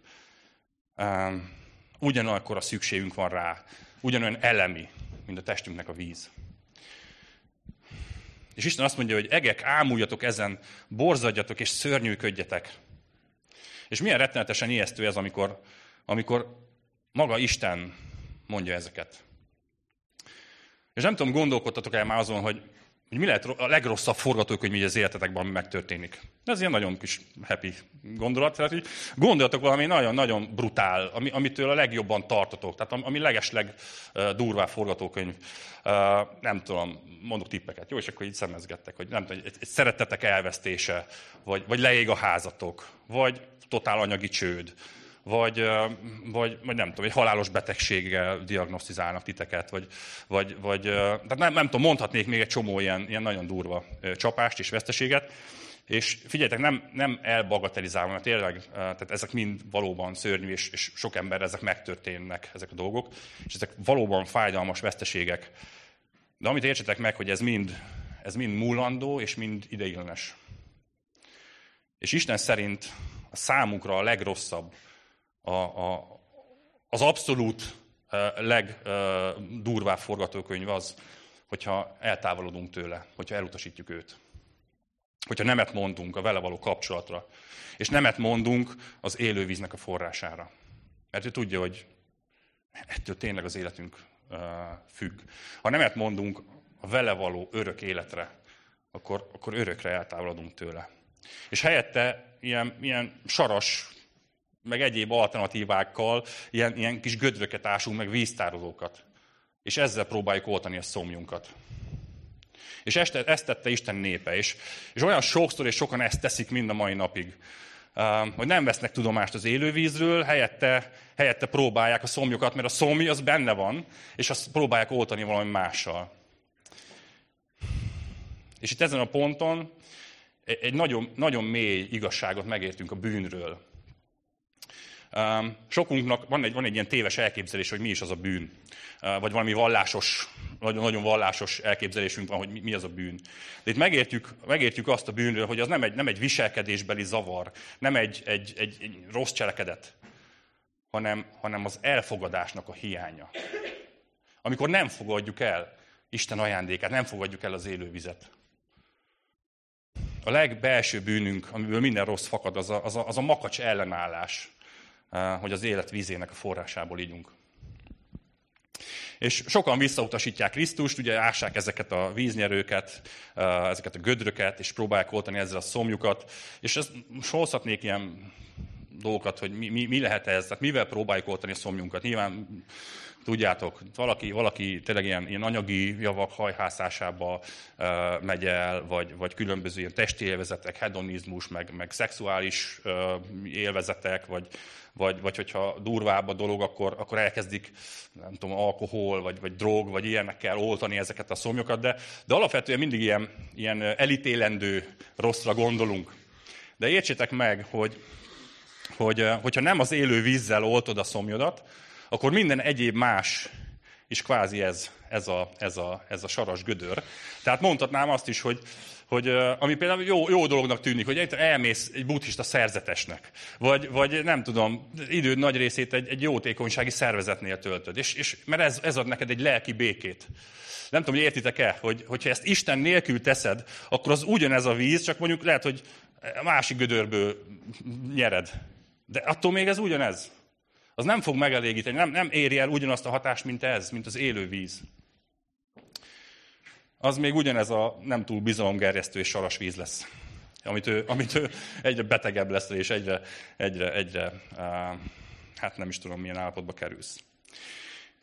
Ugyanakkor a szükségünk van rá, ugyanolyan elemi, mint a testünknek a víz. És Isten azt mondja, hogy egek, ámuljatok ezen, borzadjatok és szörnyűködjetek. És milyen rettenetesen ijesztő ez, amikor, amikor maga Isten mondja ezeket. És nem tudom, gondolkodtatok el már azon, hogy hogy mi lehet a legrosszabb forgatókönyv így az életetekben, ami megtörténik. Ez ilyen nagyon kis happy gondolat. Tehát, hogy gondoljatok valami nagyon-nagyon brutál, ami, amitől a legjobban tartotok. Tehát ami legesleg uh, durvább forgatókönyv. Nem tudom, mondok tippeket. Jó, és akkor így szemezgettek, hogy nem tudom, egy, egy szeretetek elvesztése, vagy, vagy leég a házatok, vagy totál anyagi csőd, vagy, vagy, vagy nem tudom, egy halálos betegséggel diagnosztizálnak titeket, vagy, vagy, vagy tehát nem, nem tudom, mondhatnék még egy csomó ilyen, ilyen nagyon durva csapást és veszteséget, és figyeljetek, nem, nem elbagatelizálom, mert tényleg tehát ezek mind valóban szörnyű, és, és sok ember ezek megtörténnek, ezek a dolgok, és ezek valóban fájdalmas veszteségek. De amit értsetek meg, hogy ez mind, ez mind múlandó, és mind ideiglenes. És Isten szerint a számunkra a legrosszabb, a, a, az abszolút legdurvább forgatókönyv az, hogyha eltávolodunk tőle, hogyha elutasítjuk őt. Hogyha nemet mondunk a vele való kapcsolatra, és nemet mondunk az élővíznek a forrására. Mert ő tudja, hogy ettől tényleg az életünk függ. Ha nemet mondunk a vele való örök életre, akkor, akkor örökre eltávolodunk tőle. És helyette ilyen, ilyen saras meg egyéb alternatívákkal ilyen, ilyen kis gödröket ásunk, meg víztározókat. És ezzel próbáljuk oltani a szomjunkat. És ezt, ezt tette Isten népe. És, és olyan sokszor és sokan ezt teszik mind a mai napig. hogy nem vesznek tudomást az élővízről, helyette, helyette próbálják a szomjukat, mert a szomj az benne van, és azt próbálják oltani valami mással. És itt ezen a ponton egy nagyon, nagyon mély igazságot megértünk a bűnről. Sokunknak van egy, van egy ilyen téves elképzelés, hogy mi is az a bűn. Vagy valami vallásos, nagyon, nagyon vallásos elképzelésünk van, hogy mi, az a bűn. De itt megértjük, megértjük azt a bűnről, hogy az nem egy, nem egy viselkedésbeli zavar, nem egy, egy, egy, egy rossz cselekedet, hanem, hanem az elfogadásnak a hiánya. Amikor nem fogadjuk el Isten ajándékát, nem fogadjuk el az élő vizet. A legbelső bűnünk, amiből minden rossz fakad, az a, az a, az a makacs ellenállás hogy az élet vízének a forrásából ígyunk. És sokan visszautasítják Krisztust, ugye ássák ezeket a víznyerőket, ezeket a gödröket, és próbálják oltani ezzel a szomjukat. És ezt most hozhatnék ilyen dolgokat, hogy mi, mi, mi lehet ez, tehát mivel próbáljuk oltani a szomjunkat. Nyilván tudjátok, valaki, valaki tényleg ilyen, ilyen anyagi javak hajhászásába uh, megy el, vagy, vagy különböző ilyen testi élvezetek, hedonizmus, meg, meg szexuális uh, élvezetek, vagy, vagy, vagy hogyha durvább a dolog, akkor, akkor elkezdik, nem tudom, alkohol, vagy, vagy drog, vagy ilyenekkel oltani ezeket a szomjokat, de, de alapvetően mindig ilyen, ilyen elítélendő rosszra gondolunk. De értsétek meg, hogy, hogy hogyha nem az élő vízzel oltod a szomjodat, akkor minden egyéb más is kvázi ez, ez, a, ez, a, ez a saras gödör. Tehát mondhatnám azt is, hogy, hogy ami például jó, jó dolognak tűnik, hogy elmész egy buddhista szerzetesnek, vagy, vagy nem tudom, időd nagy részét egy, egy jótékonysági szervezetnél töltöd, és, és mert ez, ez ad neked egy lelki békét. Nem tudom, hogy értitek-e, hogy, hogyha ezt Isten nélkül teszed, akkor az ugyanez a víz, csak mondjuk lehet, hogy másik gödörből nyered. De attól még ez ugyanez. Az nem fog megelégíteni, nem, nem éri el ugyanazt a hatást, mint ez, mint az élő víz az még ugyanez a nem túl bizalomgerjesztő és saras víz lesz. Amit ő, amit ő egyre betegebb lesz, és egyre, egyre, egyre, hát nem is tudom, milyen állapotba kerülsz.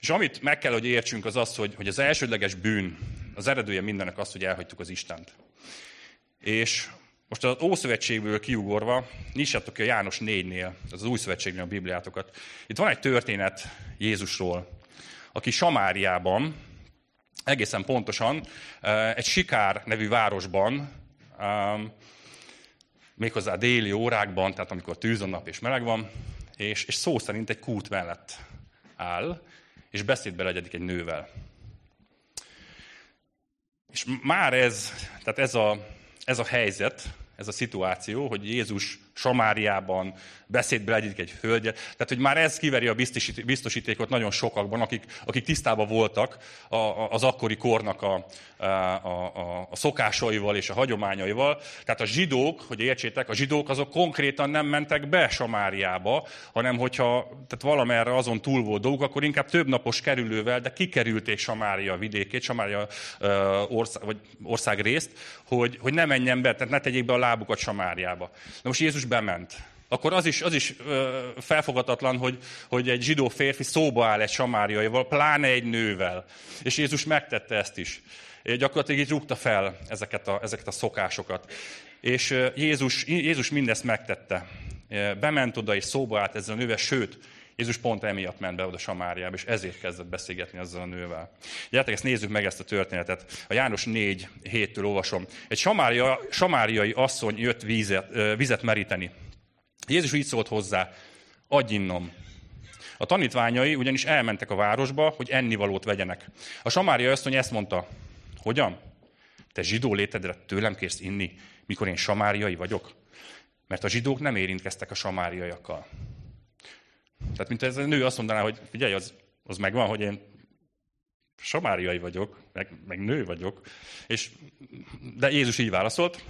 És amit meg kell, hogy értsünk, az az, hogy, hogy az elsődleges bűn, az eredője mindennek az, hogy elhagytuk az Istent. És most az Ószövetségből kiugorva, nyissátok ki a János 4-nél, az, az Új Szövetségnél a Bibliátokat. Itt van egy történet Jézusról, aki Samáriában, egészen pontosan egy Sikár nevű városban, méghozzá déli órákban, tehát amikor tűz a nap és meleg van, és, és szó szerint egy kút mellett áll, és beszédbe legyedik egy nővel. És már ez, tehát ez a, ez a helyzet, ez a szituáció, hogy Jézus Samáriában beszédbe legyedik egy hölgye. Tehát, hogy már ez kiveri a biztosítékot nagyon sokakban, akik, akik tisztában voltak a, az akkori kornak a, a, a, a szokásaival és a hagyományaival. Tehát a zsidók, hogy értsétek, a zsidók azok konkrétan nem mentek be Samáriába, hanem hogyha tehát valamerre azon túl volt dolguk, akkor inkább több napos kerülővel, de kikerülték Samária vidékét, Samária ország, vagy ország részt, hogy, hogy ne menjen be, tehát ne tegyék be a lábukat Samáriába. Na most Jézus bement. Akkor az is, az is ö, hogy, hogy egy zsidó férfi szóba áll egy samáriaival, pláne egy nővel. És Jézus megtette ezt is. Gyakorlatilag így rúgta fel ezeket a, ezeket a szokásokat. És Jézus, Jézus mindezt megtette. Bement oda és szóba állt ezzel a nővel, sőt, Jézus pont emiatt ment be oda Samáriába, és ezért kezdett beszélgetni ezzel a nővel. Gyertek, ezt nézzük meg ezt a történetet. A János 4 7-től olvasom. Egy samária, samáriai asszony jött vízet, vizet meríteni. Jézus így szólt hozzá, adj innom. A tanítványai ugyanis elmentek a városba, hogy ennivalót vegyenek. A samária asszony ezt mondta, hogyan? Te zsidó létedre tőlem kérsz inni, mikor én samáriai vagyok? Mert a zsidók nem érintkeztek a samáriaiakkal. Tehát, mint ez a nő azt mondaná, hogy figyelj, az, az megvan, hogy én samáriai vagyok, meg, meg nő vagyok. És, de Jézus így válaszolt,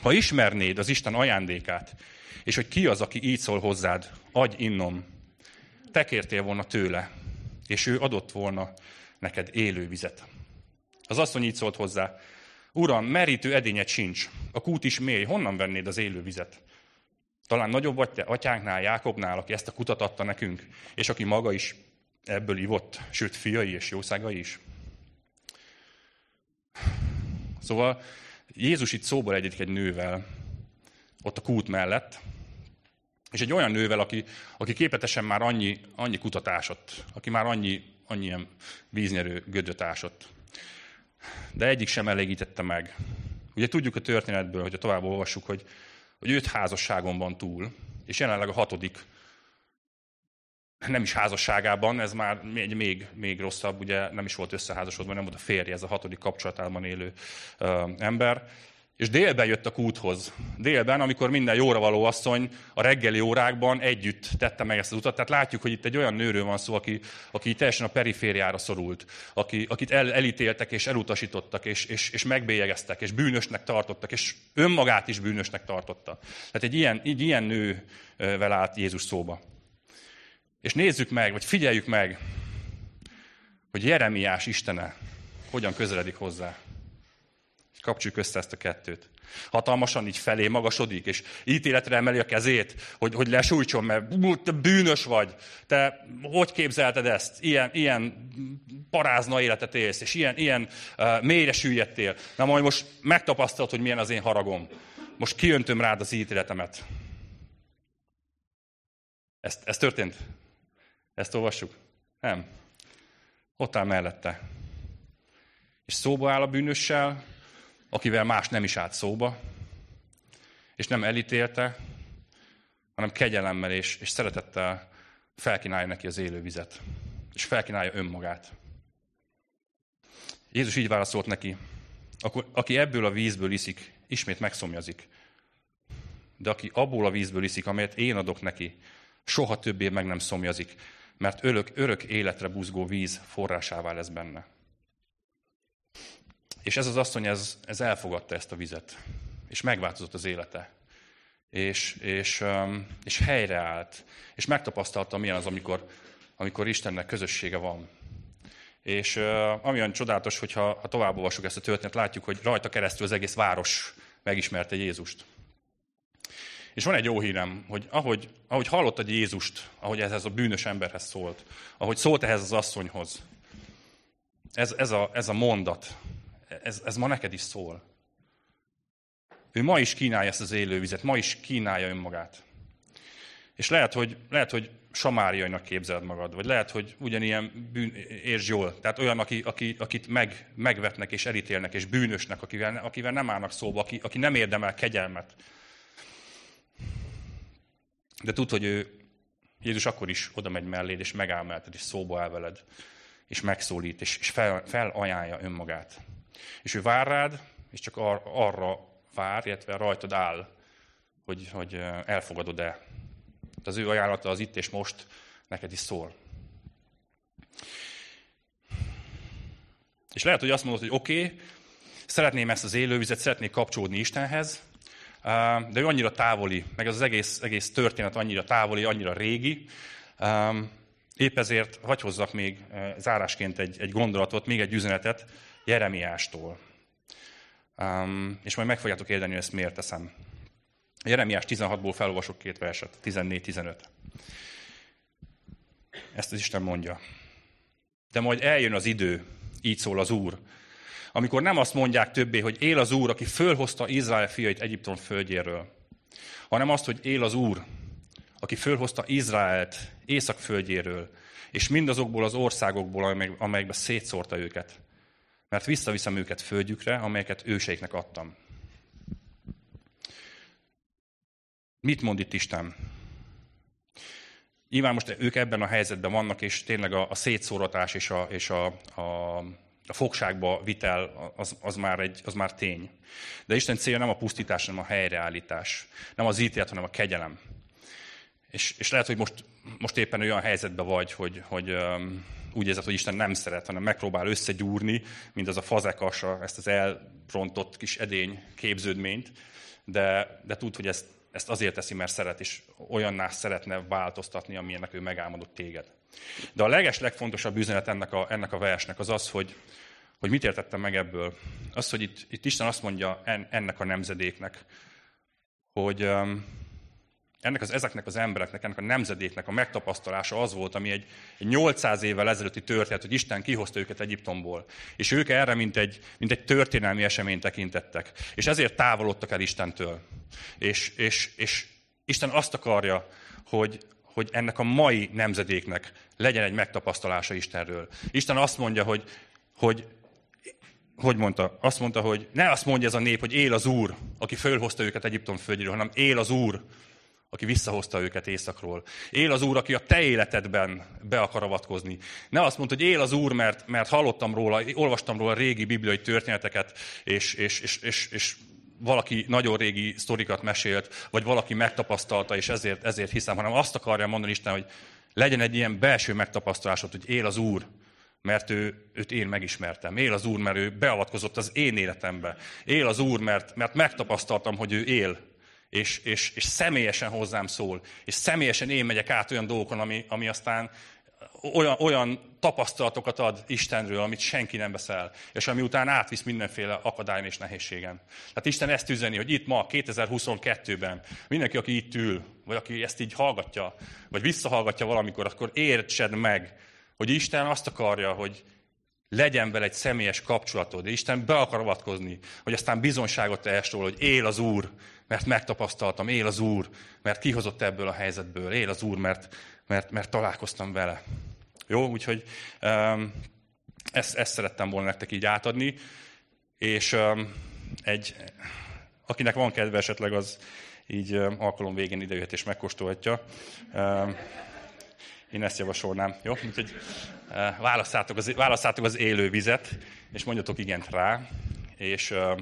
ha ismernéd az Isten ajándékát, és hogy ki az, aki így szól hozzád, adj innom, te kértél volna tőle, és ő adott volna neked élő vizet. Az asszony így szólt hozzá, Uram, merítő edényed sincs, a kút is mély, honnan vennéd az élő vizet? Talán nagyobb atyánknál, Jákobnál, aki ezt a kutat adta nekünk, és aki maga is ebből ivott, sőt, fiai és jószágai is. Szóval Jézus itt szóba egyedik egy nővel, ott a kút mellett, és egy olyan nővel, aki, aki képletesen már annyi, annyi kutatásot, aki már annyi, annyi ilyen víznyerő gödöt ásott. De egyik sem elégítette meg. Ugye tudjuk a történetből, hogyha tovább olvassuk, hogy hogy őt házasságon van túl, és jelenleg a hatodik nem is házasságában, ez már még, még, még rosszabb, ugye nem is volt összeházasodva, nem volt a férje, ez a hatodik kapcsolatában élő ö, ember. És délben jött a kúthoz. Délben, amikor minden jóra való asszony a reggeli órákban együtt tette meg ezt az utat. Tehát látjuk, hogy itt egy olyan nőről van szó, aki, aki teljesen a perifériára szorult, aki, akit el, elítéltek és elutasítottak, és, és, és megbélyegeztek, és bűnösnek tartottak, és önmagát is bűnösnek tartotta. Tehát egy ilyen, egy ilyen nővel állt Jézus szóba. És nézzük meg, vagy figyeljük meg, hogy Jeremiás Istene hogyan közeledik hozzá. Kapcsoljuk össze ezt a kettőt. Hatalmasan így felé magasodik, és ítéletre emeli a kezét, hogy, hogy lesújtson, mert te bűnös vagy. Te hogy képzelted ezt? Ilyen, ilyen parázna életet élsz, és ilyen, ilyen uh, mélyre süllyedtél. Na majd most megtapasztalod, hogy milyen az én haragom. Most kiöntöm rád az ítéletemet. Ez, ez történt? Ezt olvassuk? Nem. Ott áll mellette. És szóba áll a bűnössel, akivel más nem is állt szóba, és nem elítélte, hanem kegyelemmel és, és szeretettel felkínálja neki az élő vizet. És felkínálja önmagát. Jézus így válaszolt neki, aki ebből a vízből iszik, ismét megszomjazik. De aki abból a vízből iszik, amelyet én adok neki, soha többé meg nem szomjazik, mert örök, örök életre buzgó víz forrásává lesz benne. És ez az asszony, ez, ez elfogadta ezt a vizet, és megváltozott az élete. És, és, és helyreállt, és megtapasztalta, milyen az, amikor, amikor Istennek közössége van. És uh, amilyen csodálatos, hogyha ha tovább olvasjuk ezt a történetet, látjuk, hogy rajta keresztül az egész város megismerte Jézust. És van egy jó hírem, hogy ahogy, ahogy hallottad Jézust, ahogy ez a bűnös emberhez szólt, ahogy szólt ehhez az asszonyhoz, ez, ez, a, ez a mondat, ez, ez ma neked is szól. Ő ma is kínálja ezt az élővizet, ma is kínálja önmagát. És lehet, hogy, lehet, hogy samáriainak képzeled magad, vagy lehet, hogy ugyanilyen bűn, értsd jól. Tehát olyan, aki, aki, akit meg, megvetnek és elítélnek, és bűnösnek, akivel, akivel nem állnak szóba, aki, aki nem érdemel kegyelmet. De tud, hogy ő, Jézus akkor is oda megy melléd, és megáll melletted, és szóba áll veled, és megszólít, és, és fel, felajánlja önmagát. És ő vár rád, és csak ar, arra vár, illetve rajtad áll, hogy, hogy elfogadod-e. Az ő ajánlata az itt és most neked is szól. És lehet, hogy azt mondod, hogy oké, okay, szeretném ezt az élővizet, szeretnék kapcsolódni Istenhez, de ő annyira távoli, meg az egész, egész történet annyira távoli, annyira régi. Épp ezért hagy hozzak még zárásként egy, egy gondolatot, még egy üzenetet Jeremiástól. És majd meg fogjátok érteni, hogy ezt miért teszem. Jeremiás 16-ból felolvasok két verset, 14-15. Ezt az Isten mondja. De majd eljön az idő, így szól az Úr, amikor nem azt mondják többé, hogy él az Úr, aki fölhozta Izrael fiait Egyiptom földjéről, hanem azt, hogy él az Úr, aki fölhozta Izraelt észak földjéről, és mindazokból az országokból, amelyekbe szétszórta őket. Mert visszaviszem őket földjükre, amelyeket őseiknek adtam. Mit mond itt Isten? Nyilván most ők ebben a helyzetben vannak, és tényleg a, a szétszóratás és a, és a, a a fogságba vitel az, az, már egy, az már tény. De Isten célja nem a pusztítás, hanem a helyreállítás. Nem az ítélet, hanem a kegyelem. És, és lehet, hogy most, most éppen olyan helyzetben vagy, hogy, hogy um, úgy érzed, hogy Isten nem szeret, hanem megpróbál összegyúrni, mint az a fazekasa, ezt az elrontott kis edény képződményt, de, de tud, hogy ezt, ezt azért teszi, mert szeret, és olyanná szeretne változtatni, amilyennek ő megálmodott téged. De a leges, legfontosabb üzenet ennek a, ennek a versnek az az, hogy, hogy mit értettem meg ebből. Az, hogy itt, itt Isten azt mondja en, ennek a nemzedéknek, hogy ennek az, ezeknek az embereknek, ennek a nemzedéknek a megtapasztalása az volt, ami egy, egy 800 évvel ezelőtti történet, hogy Isten kihozta őket Egyiptomból. És ők erre, mint egy, mint egy történelmi eseményt tekintettek. És ezért távolodtak el Istentől. És, és, és Isten azt akarja, hogy, hogy ennek a mai nemzedéknek legyen egy megtapasztalása Istenről. Isten azt mondja, hogy, hogy hogy mondta? Azt mondta, hogy ne azt mondja ez a nép, hogy él az Úr, aki fölhozta őket Egyiptom földjéről, hanem él az Úr, aki visszahozta őket északról. Él az Úr, aki a te életedben be akar avatkozni. Ne azt mondta, hogy él az Úr, mert, mert hallottam róla, olvastam róla régi bibliai történeteket, és, és, és, és, és valaki nagyon régi sztorikat mesélt, vagy valaki megtapasztalta, és ezért, ezért hiszem, hanem azt akarja mondani Isten, hogy legyen egy ilyen belső megtapasztalásod, hogy él az Úr, mert ő, őt én megismertem. Él az Úr, mert ő beavatkozott az én életembe. Él az Úr, mert, mert megtapasztaltam, hogy ő él, és, és, és személyesen hozzám szól. És személyesen én megyek át olyan dolgokon, ami, ami aztán olyan, olyan tapasztalatokat ad Istenről, amit senki nem beszél, és ami után átvisz mindenféle akadályon és nehézségen. Tehát Isten ezt üzeni, hogy itt ma, 2022-ben, mindenki, aki itt ül, vagy aki ezt így hallgatja, vagy visszahallgatja valamikor, akkor értsed meg, hogy Isten azt akarja, hogy legyen vele egy személyes kapcsolatod. Isten be akar avatkozni, hogy aztán bizonságot tehess róla, hogy él az Úr, mert megtapasztaltam, él az Úr, mert kihozott ebből a helyzetből, él az Úr, mert, mert, mert találkoztam vele. Jó, úgyhogy um, ezt, ezt szerettem volna nektek így átadni, és um, egy, akinek van kedve esetleg, az így um, alkalom végén idejöhet és megkóstolhatja. Um, én ezt javasolnám. Jó? Úgyhogy uh, válasszátok az, válasszátok az élő vizet, és mondjatok igent rá, és, uh,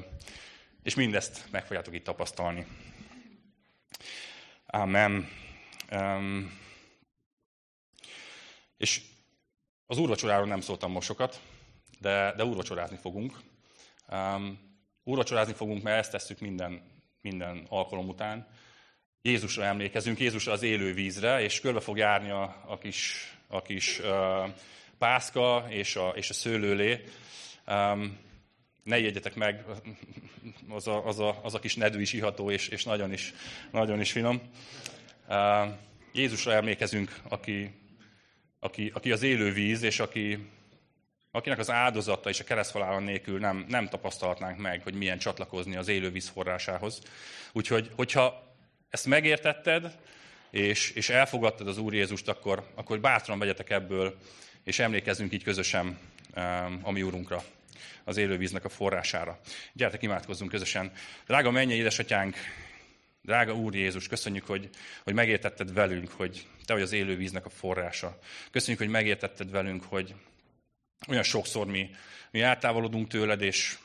és mindezt meg fogjátok itt tapasztalni. Amen. Um, és az úrvacsoráról nem szóltam most sokat, de, de úrvacsorázni fogunk. Um, úrvacsorázni fogunk, mert ezt tesszük minden, minden alkalom után. Jézusra emlékezünk, Jézusra az élő vízre, és körbe fog járni a, a kis, a kis uh, pászka és a, és a szőlőlé. Um, ne jegyetek meg, az a, az a, az a kis nedű is iható, és, és nagyon, is, nagyon is finom. Jézusra emlékezünk, aki, aki, aki az élő víz, és aki, akinek az áldozata és a kereszthalálon nélkül nem, nem tapasztalhatnánk meg, hogy milyen csatlakozni az élő víz forrásához. Úgyhogy, hogyha ezt megértetted, és, és elfogadtad az Úr Jézust, akkor, akkor bátran vegyetek ebből, és emlékezzünk így közösen a mi Úrunkra, az élővíznek a forrására. Gyertek, imádkozzunk közösen. Drága mennyei édesatyánk, Drága Úr Jézus, köszönjük, hogy, hogy megértetted velünk, hogy Te vagy az élő víznek a forrása. Köszönjük, hogy megértetted velünk, hogy olyan sokszor mi, mi eltávolodunk tőled, és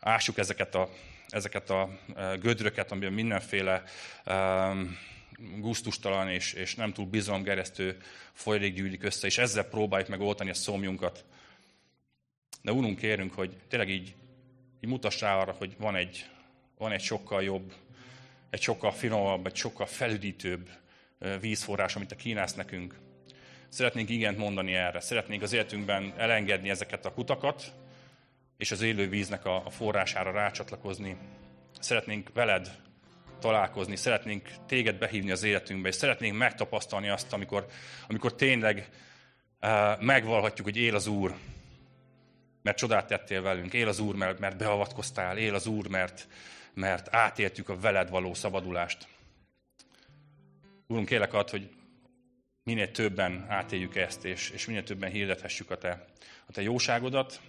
ássuk ezeket a, ezeket a e, gödröket, amiben mindenféle um, gusztustalan és, és nem túl bizalomgeresztő folyadék gyűlik össze, és ezzel próbáljuk meg oltani a szomjunkat. De Úrunk, kérünk, hogy tényleg így, így mutass rá arra, hogy van egy, van egy sokkal jobb, egy sokkal finomabb, egy sokkal felüdítőbb vízforrás, amit te kínálsz nekünk. Szeretnénk igent mondani erre. Szeretnénk az életünkben elengedni ezeket a kutakat, és az élő víznek a, forrására rácsatlakozni. Szeretnénk veled találkozni, szeretnénk téged behívni az életünkbe, és szeretnénk megtapasztalni azt, amikor, amikor tényleg uh, megvalhatjuk, hogy él az Úr, mert csodát tettél velünk, él az Úr, mert, mert beavatkoztál, él az Úr, mert, mert átéltük a veled való szabadulást. Úrunk, kérlek ad, hogy minél többen átéljük ezt, és, és minél többen hirdethessük a te, a te jóságodat,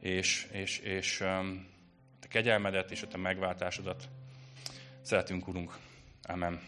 és, és, és um, a te kegyelmedet, és a te megváltásodat. Szeretünk, Urunk. Amen.